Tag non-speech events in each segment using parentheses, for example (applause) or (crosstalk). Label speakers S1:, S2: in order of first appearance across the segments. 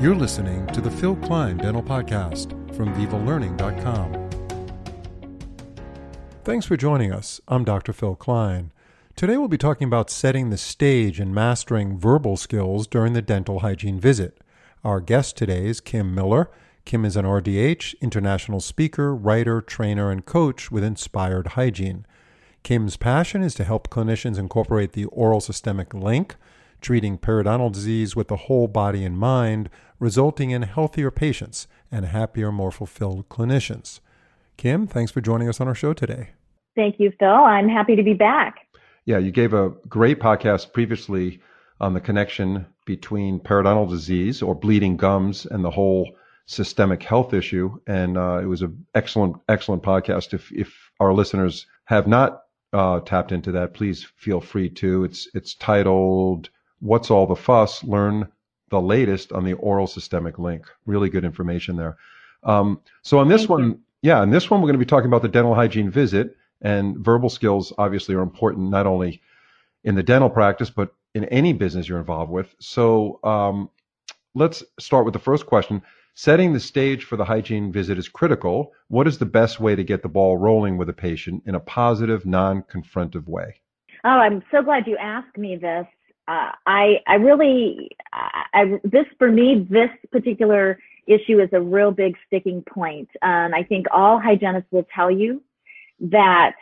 S1: You're listening to the Phil Klein Dental Podcast from VivaLearning.com. Thanks for joining us. I'm Dr. Phil Klein. Today we'll be talking about setting the stage and mastering verbal skills during the dental hygiene visit. Our guest today is Kim Miller. Kim is an RDH, international speaker, writer, trainer, and coach with Inspired Hygiene. Kim's passion is to help clinicians incorporate the oral systemic link, treating periodontal disease with the whole body and mind, resulting in healthier patients and happier, more fulfilled clinicians. Kim, thanks for joining us on our show today.
S2: Thank you, Phil. I'm happy to be back.
S1: Yeah, you gave a great podcast previously on the connection between periodontal disease or bleeding gums and the whole systemic health issue. And uh, it was an excellent, excellent podcast. If, if our listeners have not uh, tapped into that, please feel free to. It's, it's titled, What's All the Fuss? Learn the latest on the oral systemic link. Really good information there. Um, so on this Thank one, you. yeah, on this one, we're going to be talking about the dental hygiene visit and verbal skills obviously are important not only in the dental practice, but in any business you're involved with. So um, let's start with the first question. Setting the stage for the hygiene visit is critical. What is the best way to get the ball rolling with a patient in a positive, non-confrontive way?
S2: Oh, I'm so glad you asked me this. Uh, I I really I, this for me this particular issue is a real big sticking point. and I think all hygienists will tell you that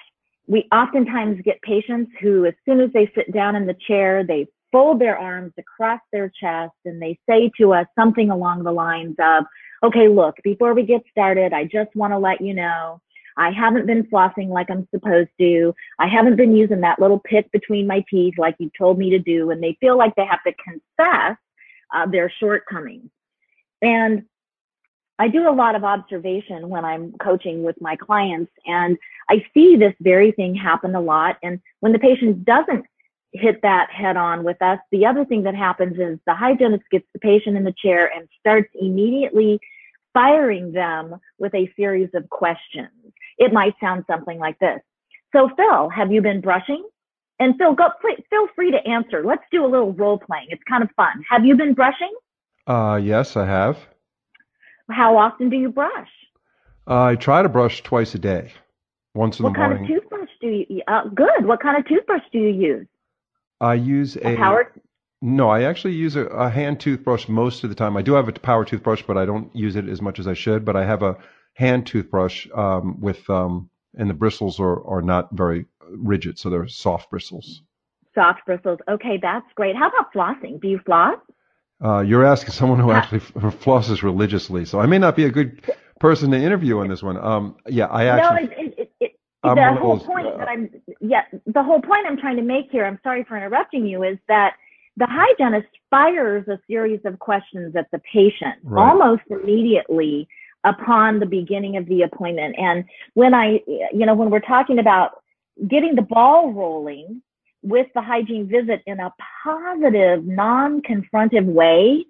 S2: we oftentimes get patients who, as soon as they sit down in the chair, they fold their arms across their chest and they say to us something along the lines of, okay, look, before we get started, I just want to let you know I haven't been flossing like I'm supposed to. I haven't been using that little pick between my teeth like you told me to do. And they feel like they have to confess uh, their shortcomings. And I do a lot of observation when I'm coaching with my clients, and I see this very thing happen a lot. And when the patient doesn't hit that head on with us, the other thing that happens is the hygienist gets the patient in the chair and starts immediately firing them with a series of questions. It might sound something like this. So, Phil, have you been brushing? And Phil, go, feel free to answer. Let's do a little role playing. It's kind of fun. Have you been brushing?
S1: Uh, yes, I have.
S2: How often do you brush?
S1: Uh, I try to brush twice a day. Once in
S2: what
S1: the morning.
S2: What kind of toothbrush do you? Uh, good. What kind of toothbrush do you use?
S1: I use a,
S2: a power.
S1: No, I actually use a, a, hand toothbrush most of the time. I do have a power toothbrush, but I don't use it as much as I should. But I have a hand toothbrush um, with, um, and the bristles are, are not very rigid, so they're soft bristles.
S2: Soft bristles. Okay, that's great. How about flossing? Do you floss?
S1: Uh, you're asking someone who actually flosses religiously, so I may not be a good person to interview on this one. Um, yeah, I actually.
S2: No, it, it, it, the whole those, point uh, that I'm yeah the whole point I'm trying to make here. I'm sorry for interrupting you. Is that the hygienist fires a series of questions at the patient right. almost immediately upon the beginning of the appointment. And when I, you know, when we're talking about getting the ball rolling, with the hygiene visit in a positive, non-confrontive way,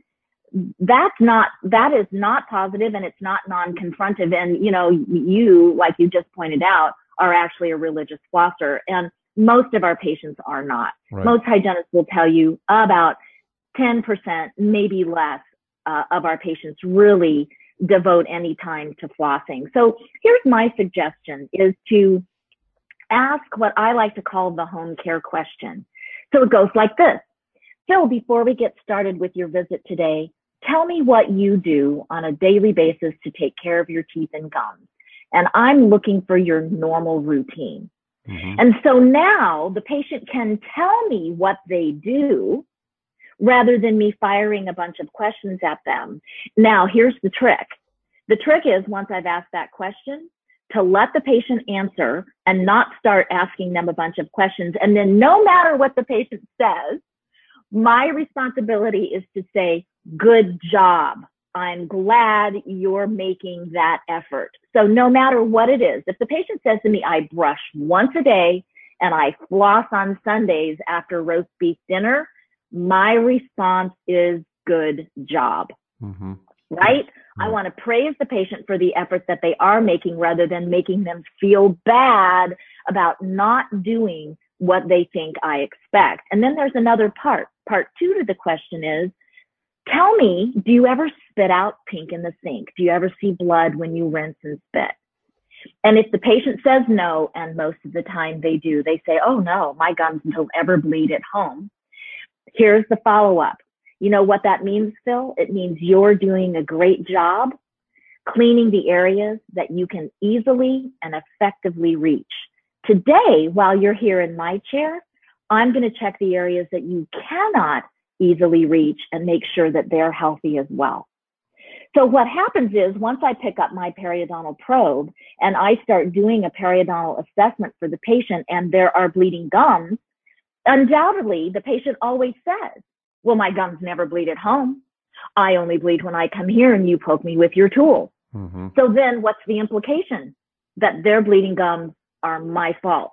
S2: that's not that is not positive and it's not non-confrontive. And you know, you, like you just pointed out, are actually a religious flosser. And most of our patients are not. Right. Most hygienists will tell you about 10%, maybe less, uh, of our patients really devote any time to flossing. So here's my suggestion is to ask what I like to call the home care question. So it goes like this. Phil, before we get started with your visit today, tell me what you do on a daily basis to take care of your teeth and gums. And I'm looking for your normal routine. Mm-hmm. And so now the patient can tell me what they do rather than me firing a bunch of questions at them. Now, here's the trick. The trick is once I've asked that question, to let the patient answer and not start asking them a bunch of questions. And then no matter what the patient says, my responsibility is to say, good job. I'm glad you're making that effort. So no matter what it is, if the patient says to me, I brush once a day and I floss on Sundays after roast beef dinner, my response is good job. Mm-hmm right? Mm-hmm. I want to praise the patient for the effort that they are making rather than making them feel bad about not doing what they think I expect. And then there's another part. Part two to the question is, Tell me, do you ever spit out pink in the sink? Do you ever see blood when you rinse and spit? And if the patient says no, and most of the time they do, they say, oh no, my gums don't ever bleed at home. Here's the follow up. You know what that means, Phil? It means you're doing a great job cleaning the areas that you can easily and effectively reach. Today, while you're here in my chair, I'm going to check the areas that you cannot easily reach and make sure that they're healthy as well. So what happens is once I pick up my periodontal probe and I start doing a periodontal assessment for the patient and there are bleeding gums, undoubtedly the patient always says, well, my gums never bleed at home. I only bleed when I come here and you poke me with your tool. Mm-hmm. So then what's the implication? That their bleeding gums are my fault.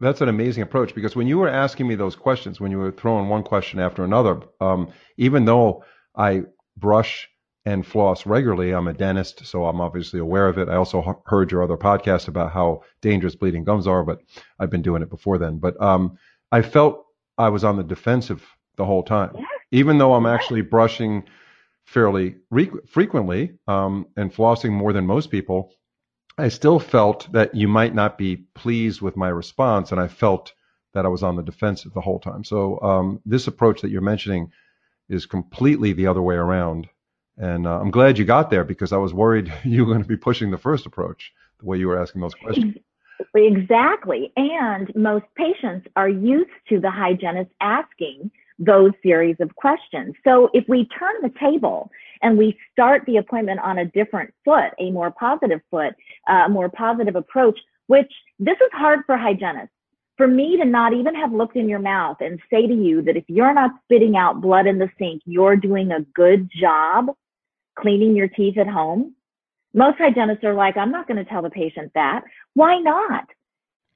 S1: That's an amazing approach because when you were asking me those questions, when you were throwing one question after another, um, even though I brush and floss regularly, I'm a dentist, so I'm obviously aware of it. I also heard your other podcast about how dangerous bleeding gums are, but I've been doing it before then. But um, I felt I was on the defensive the whole time, yeah. even though I'm actually brushing fairly re- frequently um, and flossing more than most people. I still felt that you might not be pleased with my response, and I felt that I was on the defensive the whole time. So um, this approach that you're mentioning is completely the other way around, and uh, I'm glad you got there because I was worried (laughs) you were going to be pushing the first approach, the way you were asking those questions.
S2: Exactly, and most patients are used to the hygienist asking those series of questions. So if we turn the table and we start the appointment on a different foot, a more positive foot, uh, a more positive approach, which this is hard for hygienists. For me to not even have looked in your mouth and say to you that if you're not spitting out blood in the sink, you're doing a good job cleaning your teeth at home. Most hygienists are like, I'm not going to tell the patient that. Why not?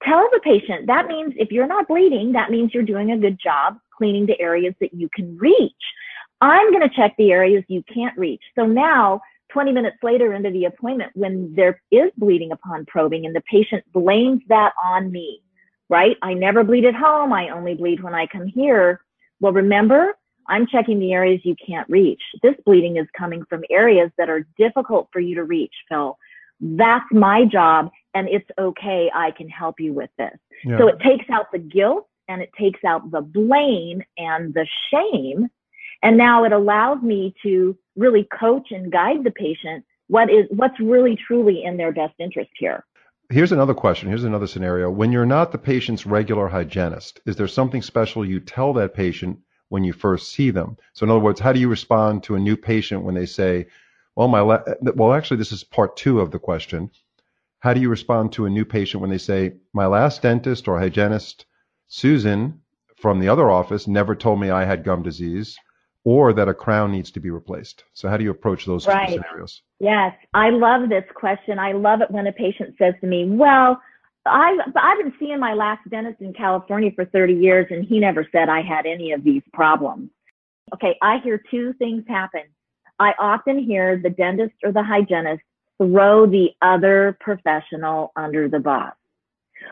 S2: Tell the patient that means if you're not bleeding, that means you're doing a good job cleaning the areas that you can reach. I'm going to check the areas you can't reach. So now, 20 minutes later into the appointment, when there is bleeding upon probing and the patient blames that on me, right? I never bleed at home. I only bleed when I come here. Well, remember, I'm checking the areas you can't reach. This bleeding is coming from areas that are difficult for you to reach, Phil. That's my job, and it's okay. I can help you with this. Yeah. So it takes out the guilt and it takes out the blame and the shame. And now it allows me to really coach and guide the patient what is what's really truly in their best interest here.
S1: Here's another question. Here's another scenario. When you're not the patient's regular hygienist, is there something special you tell that patient when you first see them? So in other words, how do you respond to a new patient when they say, "Well, my la- well, actually, this is part two of the question." How do you respond to a new patient when they say, "My last dentist or hygienist Susan from the other office never told me I had gum disease or that a crown needs to be replaced. So how do you approach those right. scenarios?
S2: Yes, I love this question. I love it when a patient says to me, well, I, I've been seeing my last dentist in California for 30 years and he never said I had any of these problems. Okay, I hear two things happen. I often hear the dentist or the hygienist throw the other professional under the bus.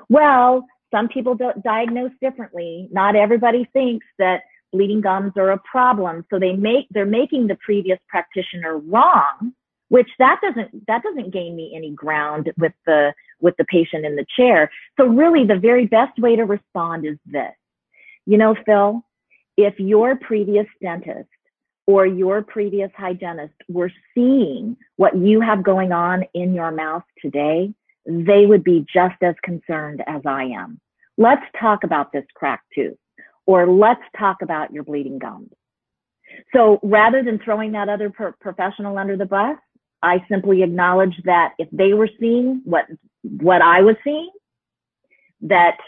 S2: Well, some people diagnose differently. Not everybody thinks that bleeding gums are a problem. So they make, they're making the previous practitioner wrong, which that doesn't, that doesn't gain me any ground with the, with the patient in the chair. So really the very best way to respond is this. You know, Phil, if your previous dentist or your previous hygienist were seeing what you have going on in your mouth today, they would be just as concerned as I am. Let's talk about this cracked tooth, or let's talk about your bleeding gums. So rather than throwing that other pro- professional under the bus, I simply acknowledge that if they were seeing what what I was seeing, that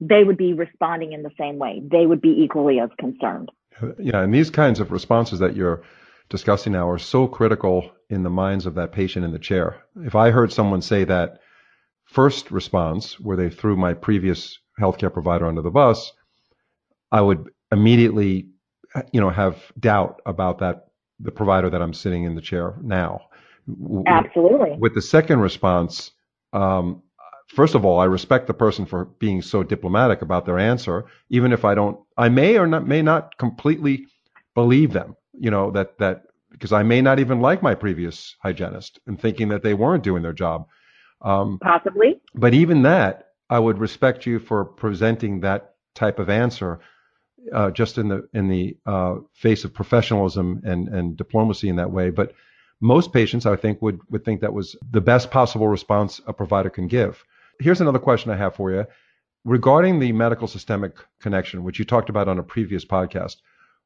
S2: they would be responding in the same way. They would be equally as concerned.
S1: Yeah, and these kinds of responses that you're discussing now are so critical in the minds of that patient in the chair. If I heard someone say that first response, where they threw my previous healthcare provider under the bus, I would immediately, you know, have doubt about that the provider that I'm sitting in the chair now.
S2: Absolutely.
S1: With the second response, um, first of all, I respect the person for being so diplomatic about their answer, even if I don't, I may or not may not completely believe them. you know, that, that, because I may not even like my previous hygienist and thinking that they weren't doing their job.
S2: Um, Possibly.
S1: But even that, I would respect you for presenting that type of answer uh, just in the in the uh, face of professionalism and and diplomacy in that way. But most patients, I think, would would think that was the best possible response a provider can give. Here's another question I have for you regarding the medical systemic connection, which you talked about on a previous podcast.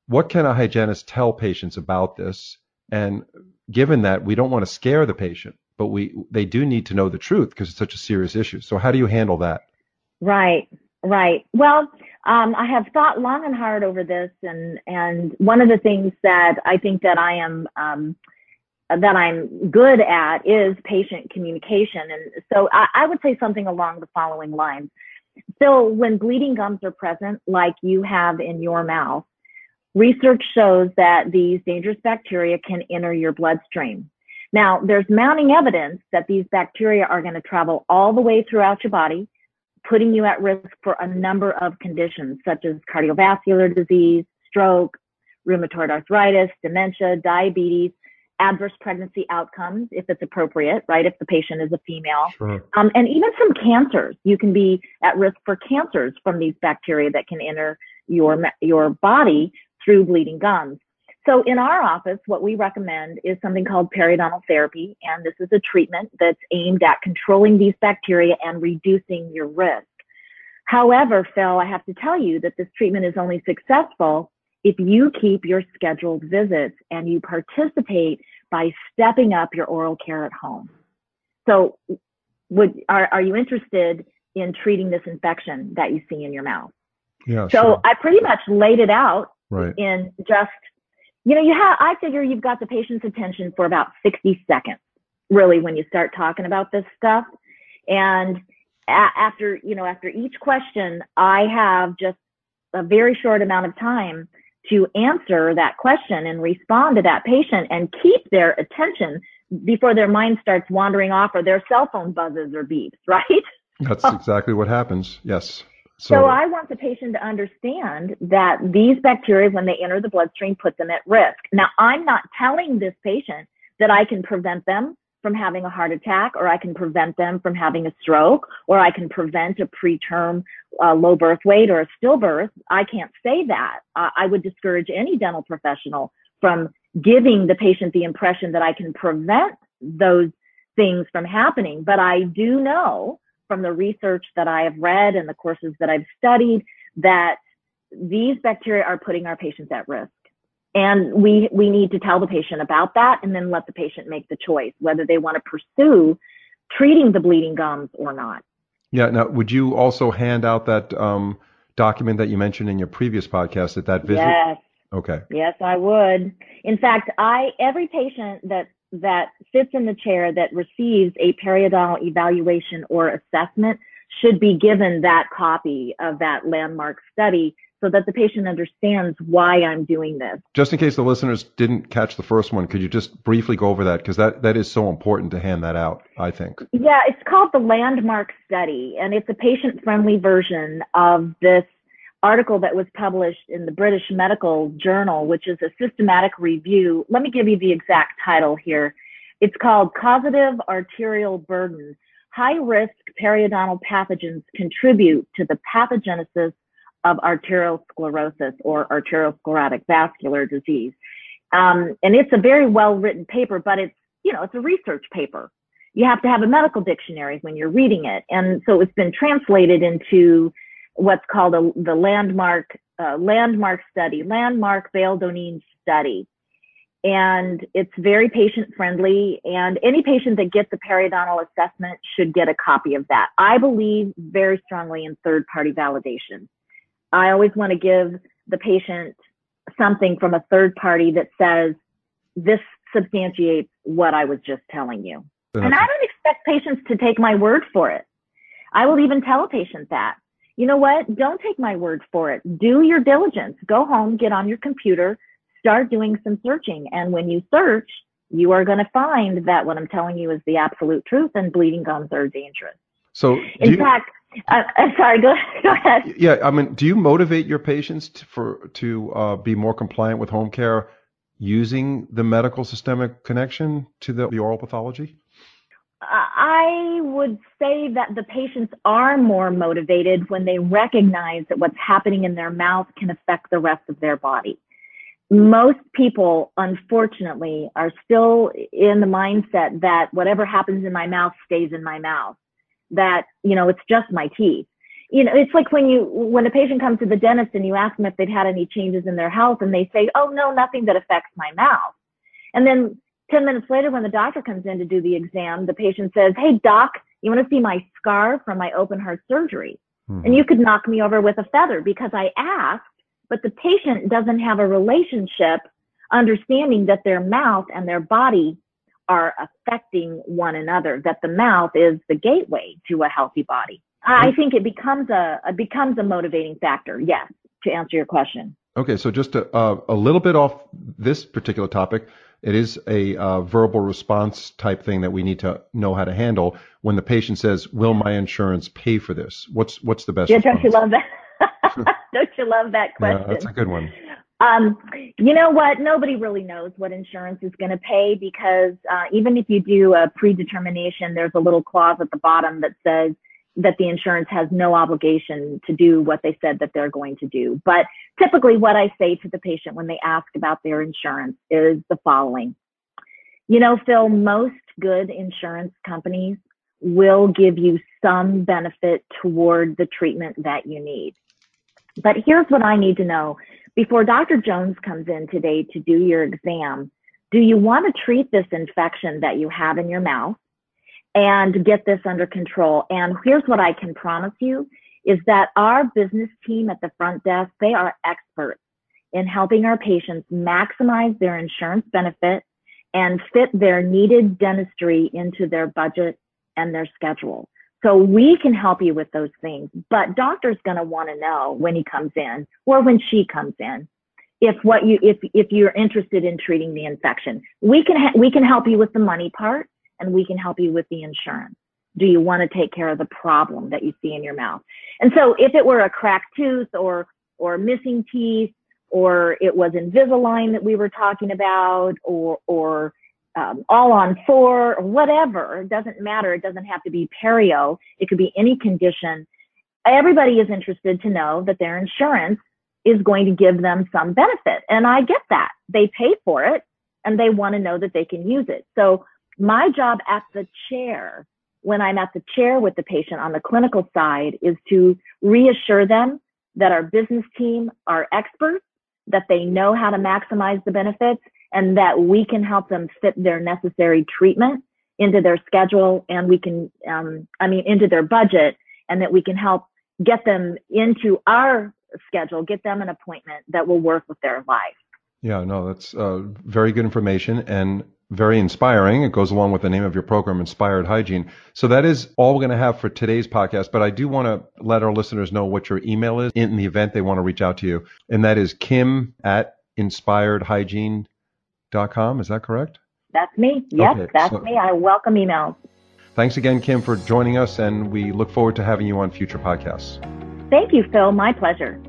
S1: What can a hygienist tell patients about this? And given that we don't want to scare the patient, but we they do need to know the truth because it's such a serious issue. So how do you handle that?
S2: Right. Right. Well, um, I have thought long and hard over this, and and one of the things that I think that I am um, that I'm good at is patient communication, and so I, I would say something along the following lines. So when bleeding gums are present, like you have in your mouth, research shows that these dangerous bacteria can enter your bloodstream. Now, there's mounting evidence that these bacteria are going to travel all the way throughout your body putting you at risk for a number of conditions such as cardiovascular disease, stroke, rheumatoid arthritis, dementia, diabetes, adverse pregnancy outcomes if it's appropriate, right? If the patient is a female, sure. um, and even some cancers. You can be at risk for cancers from these bacteria that can enter your your body through bleeding gums. So in our office, what we recommend is something called periodontal therapy. And this is a treatment that's aimed at controlling these bacteria and reducing your risk. However, Phil, I have to tell you that this treatment is only successful if you keep your scheduled visits and you participate by stepping up your oral care at home. So would, are, are you interested in treating this infection that you see in your mouth?
S1: Yeah.
S2: So
S1: sure.
S2: I pretty much laid it out
S1: right.
S2: in just you know, you have, I figure you've got the patient's attention for about 60 seconds, really, when you start talking about this stuff. And a- after, you know, after each question, I have just a very short amount of time to answer that question and respond to that patient and keep their attention before their mind starts wandering off or their cell phone buzzes or beeps, (laughs) right?
S1: That's exactly what happens. Yes.
S2: So, so, I want the patient to understand that these bacteria, when they enter the bloodstream, put them at risk. Now, I'm not telling this patient that I can prevent them from having a heart attack or I can prevent them from having a stroke or I can prevent a preterm uh, low birth weight or a stillbirth. I can't say that. Uh, I would discourage any dental professional from giving the patient the impression that I can prevent those things from happening. But I do know from the research that I have read and the courses that I've studied that these bacteria are putting our patients at risk. And we, we need to tell the patient about that and then let the patient make the choice whether they want to pursue treating the bleeding gums or not.
S1: Yeah. Now, would you also hand out that um, document that you mentioned in your previous podcast at that visit?
S2: Yes.
S1: Okay.
S2: Yes, I would. In fact, I every patient that that sits in the chair that receives a periodontal evaluation or assessment should be given that copy of that landmark study so that the patient understands why I'm doing this.
S1: Just in case the listeners didn't catch the first one, could you just briefly go over that? Because that, that is so important to hand that out, I think.
S2: Yeah, it's called the Landmark Study, and it's a patient friendly version of this article that was published in the British Medical Journal, which is a systematic review. Let me give you the exact title here. It's called Causative Arterial Burden. High risk periodontal pathogens contribute to the pathogenesis of arteriosclerosis or arteriosclerotic vascular disease. Um, and it's a very well written paper, but it's, you know, it's a research paper. You have to have a medical dictionary when you're reading it. And so it's been translated into what's called a, the landmark uh, landmark study, landmark Bale-Doneen study. And it's very patient friendly. And any patient that gets a periodontal assessment should get a copy of that. I believe very strongly in third party validation. I always want to give the patient something from a third party that says, this substantiates what I was just telling you. And I don't expect patients to take my word for it. I will even tell a patient that you know what? Don't take my word for it. Do your diligence. Go home, get on your computer, start doing some searching. And when you search, you are going to find that what I'm telling you is the absolute truth and bleeding gums are dangerous.
S1: So,
S2: in you, fact, uh, I'm sorry. Go, (laughs) go ahead.
S1: Yeah, I mean, do you motivate your patients to, for to uh, be more compliant with home care using the medical systemic connection to the, the oral pathology?
S2: I would say that the patients are more motivated when they recognize that what's happening in their mouth can affect the rest of their body. Most people, unfortunately, are still in the mindset that whatever happens in my mouth stays in my mouth. That, you know, it's just my teeth. You know, it's like when you, when a patient comes to the dentist and you ask them if they've had any changes in their health and they say, oh, no, nothing that affects my mouth. And then 10 minutes later, when the doctor comes in to do the exam, the patient says, Hey, doc, you want to see my scar from my open heart surgery? Mm-hmm. And you could knock me over with a feather because I asked, but the patient doesn't have a relationship understanding that their mouth and their body are affecting one another, that the mouth is the gateway to a healthy body. I think it becomes a, it becomes a motivating factor. Yes, to answer your question.
S1: Okay, so just a, uh, a little bit off this particular topic, it is a uh, verbal response type thing that we need to know how to handle when the patient says, "Will my insurance pay for this?" What's what's the best?
S2: Yeah, response? (laughs) don't you love that? don't you love that question?
S1: Yeah, that's a good one.
S2: Um, you know what? Nobody really knows what insurance is going to pay because uh, even if you do a predetermination, there's a little clause at the bottom that says that the insurance has no obligation to do what they said that they're going to do. But typically, what I say to the patient when they ask about their insurance is the following. You know, Phil, most good insurance companies will give you some benefit toward the treatment that you need. But here's what I need to know. Before Dr. Jones comes in today to do your exam, do you want to treat this infection that you have in your mouth? and get this under control. And here's what I can promise you is that our business team at the front desk, they are experts in helping our patients maximize their insurance benefit and fit their needed dentistry into their budget and their schedule. So we can help you with those things, but doctor's going to want to know when he comes in or when she comes in if what you if if you're interested in treating the infection. We can ha- we can help you with the money part and we can help you with the insurance. Do you want to take care of the problem that you see in your mouth? And so if it were a cracked tooth or, or missing teeth, or it was Invisalign that we were talking about, or, or um, all on four, or whatever, it doesn't matter. It doesn't have to be perio. It could be any condition. Everybody is interested to know that their insurance is going to give them some benefit. And I get that. They pay for it and they want to know that they can use it. So my job at the chair, when I'm at the chair with the patient on the clinical side, is to reassure them that our business team are experts, that they know how to maximize the benefits, and that we can help them fit their necessary treatment into their schedule and we can, um, I mean, into their budget, and that we can help get them into our schedule, get them an appointment that will work with their life.
S1: Yeah, no, that's uh, very good information. And very inspiring. It goes along with the name of your program, Inspired Hygiene. So that is all we're going to have for today's podcast. But I do want to let our listeners know what your email is in the event they want to reach out to you. And that is kim at inspiredhygiene.com. Is that correct?
S2: That's me. Yes, okay, that's so me. I welcome emails.
S1: Thanks again, Kim, for joining us. And we look forward to having you on future podcasts.
S2: Thank you, Phil. My pleasure.